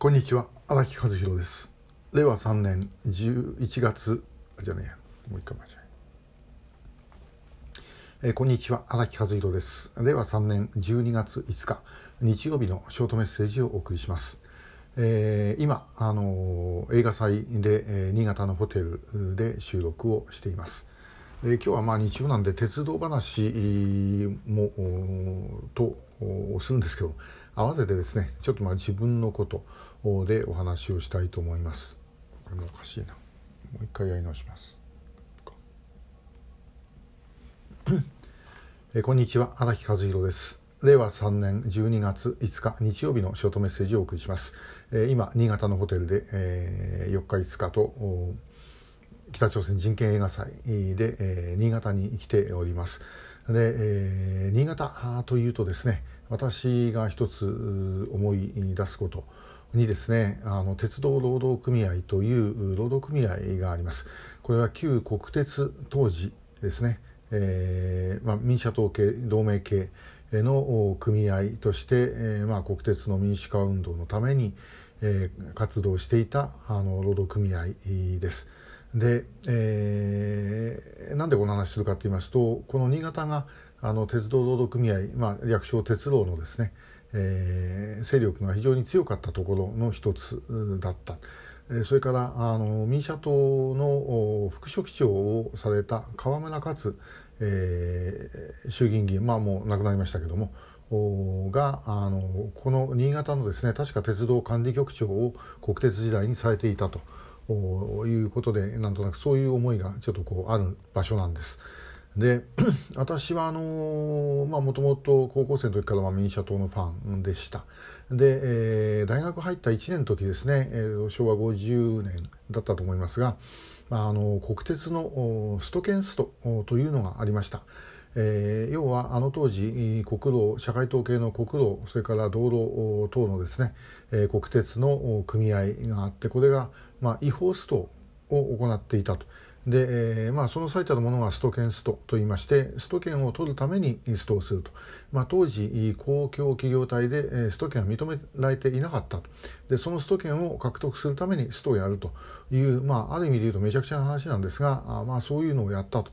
こんにちは荒木和弘です。令和3年11月じゃねえもう一回間違え。えー、こんにちは荒木和弘です。令和3年12月5日日曜日のショートメッセージをお送りします。えー、今、あのー、映画祭で、えー、新潟のホテルで収録をしています、えー、今日はまあ日曜なんで鉄道話もとするんですけど合わせてですねちょっとまあ自分のことでお話をしたいと思います。これもおかしいな。もう一回やり直します。えこんにちは。荒木和弘です。令和3年12月5日日曜日のショートメッセージをお送りします、え今新潟のホテルで、え4日5日と北朝鮮人権映画祭で、え新潟に来ております。で、え新潟というとですね私が一つ思い出すことにですねあの鉄道労働組合という労働組合がありますこれは旧国鉄当時ですね、えーまあ、民社党系同盟系の組合として、えーまあ、国鉄の民主化運動のために、えー、活動していたあの労働組合です。で、えー、なんでこの話するかと言いますとこの新潟があの鉄道労働組合、まあ、略称鉄道のですね、えー、勢力が非常に強かったところの一つだった。それからあの民社党の副書記長をされた河村勝、えー、衆議院議員まあもう亡くなりましたけどもがあのこの新潟のですね確か鉄道管理局長を国鉄時代にされていたということでなんとなくそういう思いがちょっとこうある場所なんです。で 私はあのまあもともと高校生の時からまあ民社党のファンでしたで、えー、大学入った1年の時ですね、えー、昭和50年だったと思いますが、まあ、あの国鉄のストケンストというのがありました、えー、要はあの当時国道社会統計の国道それから道路等のですね、えー、国鉄の組合があってこれが、まあ、違法ストを行っていたと。で、えーまあ、その最たるものがスト権ストといいましてスト権を取るためにストをすると、まあ、当時公共企業体でスト権は認められていなかったとでそのスト権を獲得するためにストをやるという、まあ、ある意味で言うとめちゃくちゃな話なんですが、まあ、そういうのをやったと。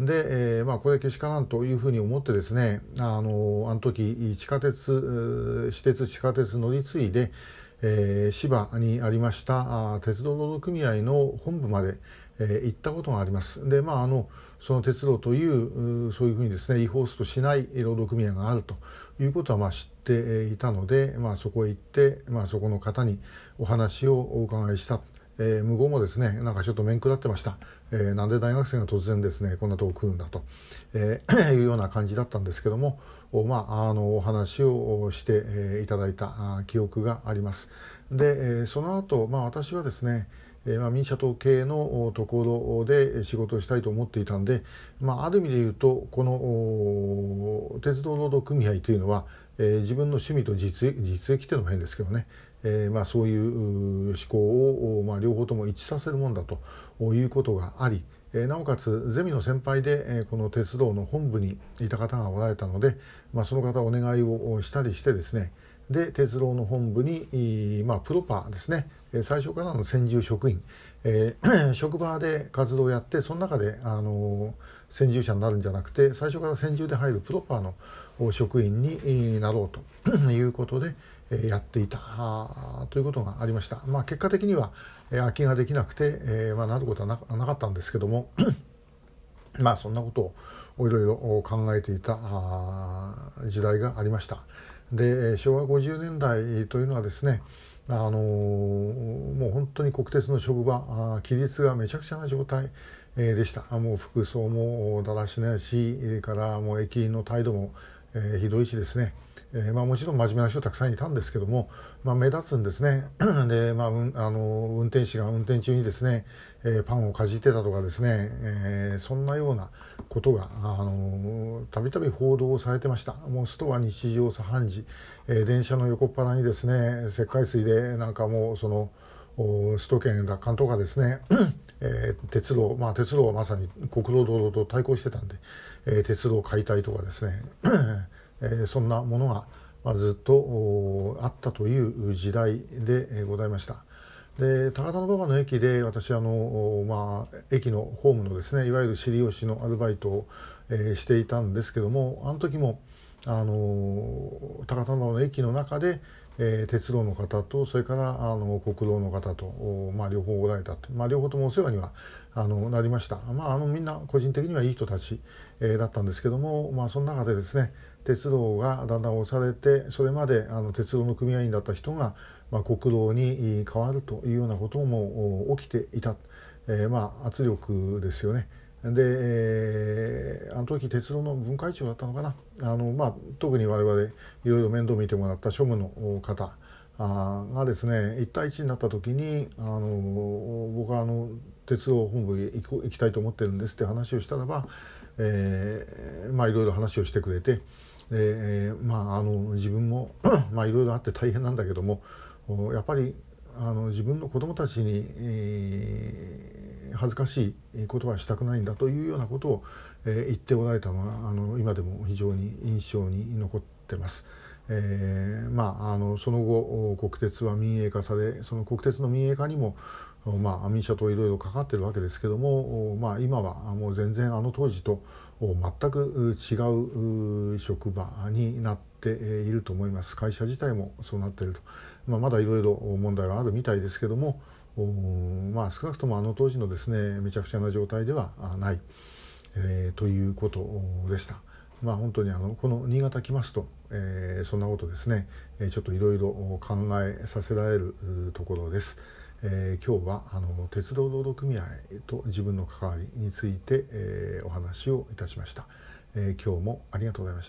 で、えーまあ、これけしからんというふうに思ってですねあのあの時地下鉄私鉄地下鉄乗り継いで、えー、芝にありましたあ鉄道労働組合の本部までえー、行ったことがあります。でまああのその鉄道というそういうふうにですね違法ストしない労働組合があるということはまあ知っていたので、まあ、そこへ行って、まあ、そこの方にお話をお伺いした。えー、向こうもですねなんかちょっと面食らってました、えー、なんで大学生が突然ですねこんなとこ来るんだと、えー、いうような感じだったんですけどもお,、まあ、あのお話をして、えー、いただいた記憶があります。で、えー、その後、まあ私はですねえー、まあ、民社党系のところで仕事をしたいと思っていたんで、まあ、ある意味で言うとこの鉄道労働組合というのは、えー、自分の趣味と実実益というのも変ですけどね、えー、まあ、そういう思考を、まあ、両方とも一致させるもんだということがあり、えなおかつゼミの先輩で、えこの鉄道の本部にいた方がおられたので、まあ、その方お願いをしたりしてですね。で鉄道の本部に、まあ、プロパーですね。最初からの専従職員、え、職場で活動をやってその中で、あの専従者になるんじゃなくて最初から専従で入るプロパーの職員になろうということでやっていたということがありました、まあ、結果的には空きができなくて、まあ、なることはなかったんですけどもまあそんなことをいろいろ考えていた時代がありました。で昭和50年代というのはですねあのもう本当に国鉄の職場規律がめちゃくちゃな状態でした。もう服装もだらしないしからもう駅員の態度も、えー、ひどいしですね、えーまあ、もちろん真面目な人たくさんいたんですけども、まあ、目立つんですね。で、まあ、うん、あの運転士が運転中にですね、えー、パンをかじってたとかですね、えー、そんなようなことがたびたび報道されてました。もうストは日常茶飯事、えー、電車の横っ腹にですね石灰水でなんかもうその首都圏奪還とかですね、えー、鉄道まあ鉄道はまさに国道道路と対抗してたんで、えー、鉄道解体とかですね、え、そんなものがまあ、ずっとあったという時代でございました。で高田馬場の駅で私あの、まあ、駅のホームのですねいわゆる尻押しのアルバイトを、え、していたんですけどもあの時もあの高田の駅の中で、えー、鉄道の方とそれからあの国道の方と、まあ、両方おられたと、まあ、両方ともお世話にはあのなりました、まあ、あのみんな個人的にはいい人たち、えー、だったんですけども、まあ、その中でですね鉄道がだんだん押されてそれまであの鉄道の組合員だった人が、まあ、国道に変わるというようなことも起きていた、えー、まあ圧力ですよね。で、えー、時鉄道の分会長だったのかな。あの、まあ、特に我々いろいろ面倒見てもらった庶務の方あがですね1対1になった時にあの僕はあの鉄道本部へ行行きたいと思ってるんですって話をしたらば、えー、まあいろいろ話をしてくれて、えー、まああの自分も まあいろいろあって大変なんだけどもやっぱりあの自分の子供たちに、えー、恥ずかしいことはしたくないんだというようなことを、え、言っておられたのはあの今でも非常に印象に残ってます。えー、まあ、あのその後国鉄は民営化されその国鉄の民営化にもまあ、民社といろいろかかってるわけですけども、まあ、今はもう全然あの当時と全く違う職場になっていると思います会社自体もそうなっていると、まあ、まだいろいろ問題はあるみたいですけどもまあ、少なくともあの当時のですねめちゃくちゃな状態ではない、えー、ということでした。まあ、本当にあのこの新潟来ますと、えー、そんなことですねえちょっといろいろ考えさせられるところです。えー、今日はあの鉄道労働組合と自分の関わりについて、えー、お話をいたしました、えー、今日もありがとうございました